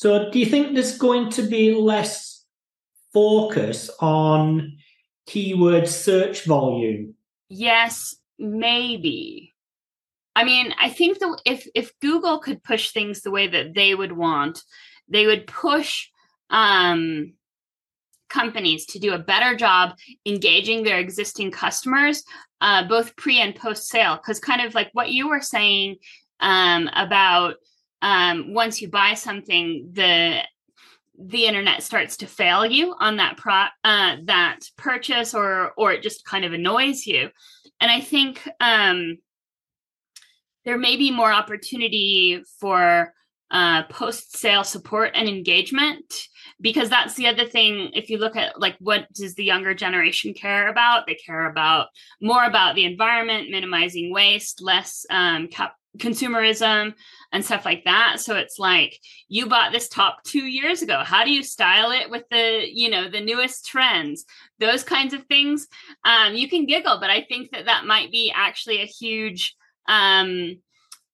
So, do you think there's going to be less focus on keyword search volume? Yes, maybe. I mean, I think that if if Google could push things the way that they would want, they would push um, companies to do a better job engaging their existing customers, uh, both pre and post sale. Because kind of like what you were saying um, about um, once you buy something, the the internet starts to fail you on that pro uh, that purchase, or or it just kind of annoys you. And I think um, there may be more opportunity for uh, post sale support and engagement because that's the other thing if you look at like what does the younger generation care about they care about more about the environment minimizing waste less um, cap- consumerism and stuff like that. So it's like you bought this top two years ago. How do you style it with the you know the newest trends? Those kinds of things. Um, you can giggle but i think that that might be actually a huge um,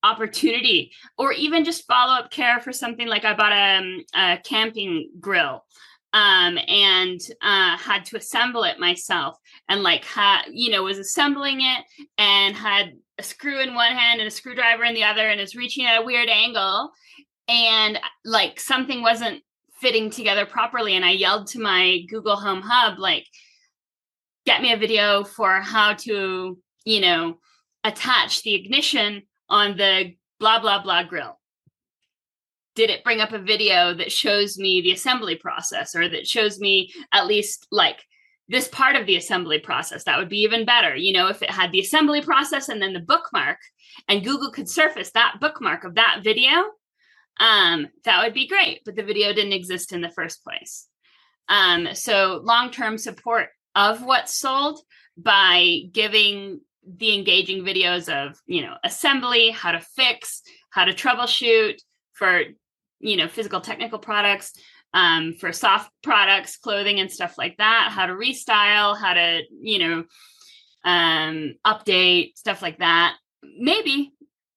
opportunity. Or even just follow up care for something like I bought a, um, a camping grill um, and uh, had to assemble it myself and like had you know was assembling it and had a screw in one hand and a screwdriver in the other and is reaching at a weird angle. And like something wasn't fitting together properly and I yelled to my Google Home Hub like get me a video for how to you know attach the ignition on the blah blah blah grill. Did it bring up a video that shows me the assembly process or that shows me at least like this part of the assembly process that would be even better. You know if it had the assembly process and then the bookmark and google could surface that bookmark of that video um, that would be great but the video didn't exist in the first place. Um, so long-term support of what's sold by giving the engaging videos of you know assembly how to fix how to troubleshoot for you know physical technical products um, for soft products clothing and stuff like that how to restyle how to you know um, update stuff like that maybe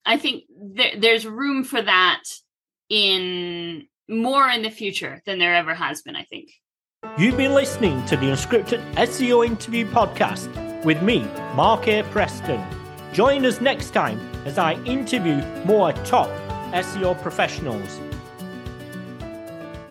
i think th- there's room for that in more in the future than there ever has been i think you've been listening to the unscripted seo interview podcast with me, Mark A. Preston. Join us next time as I interview more top SEO professionals.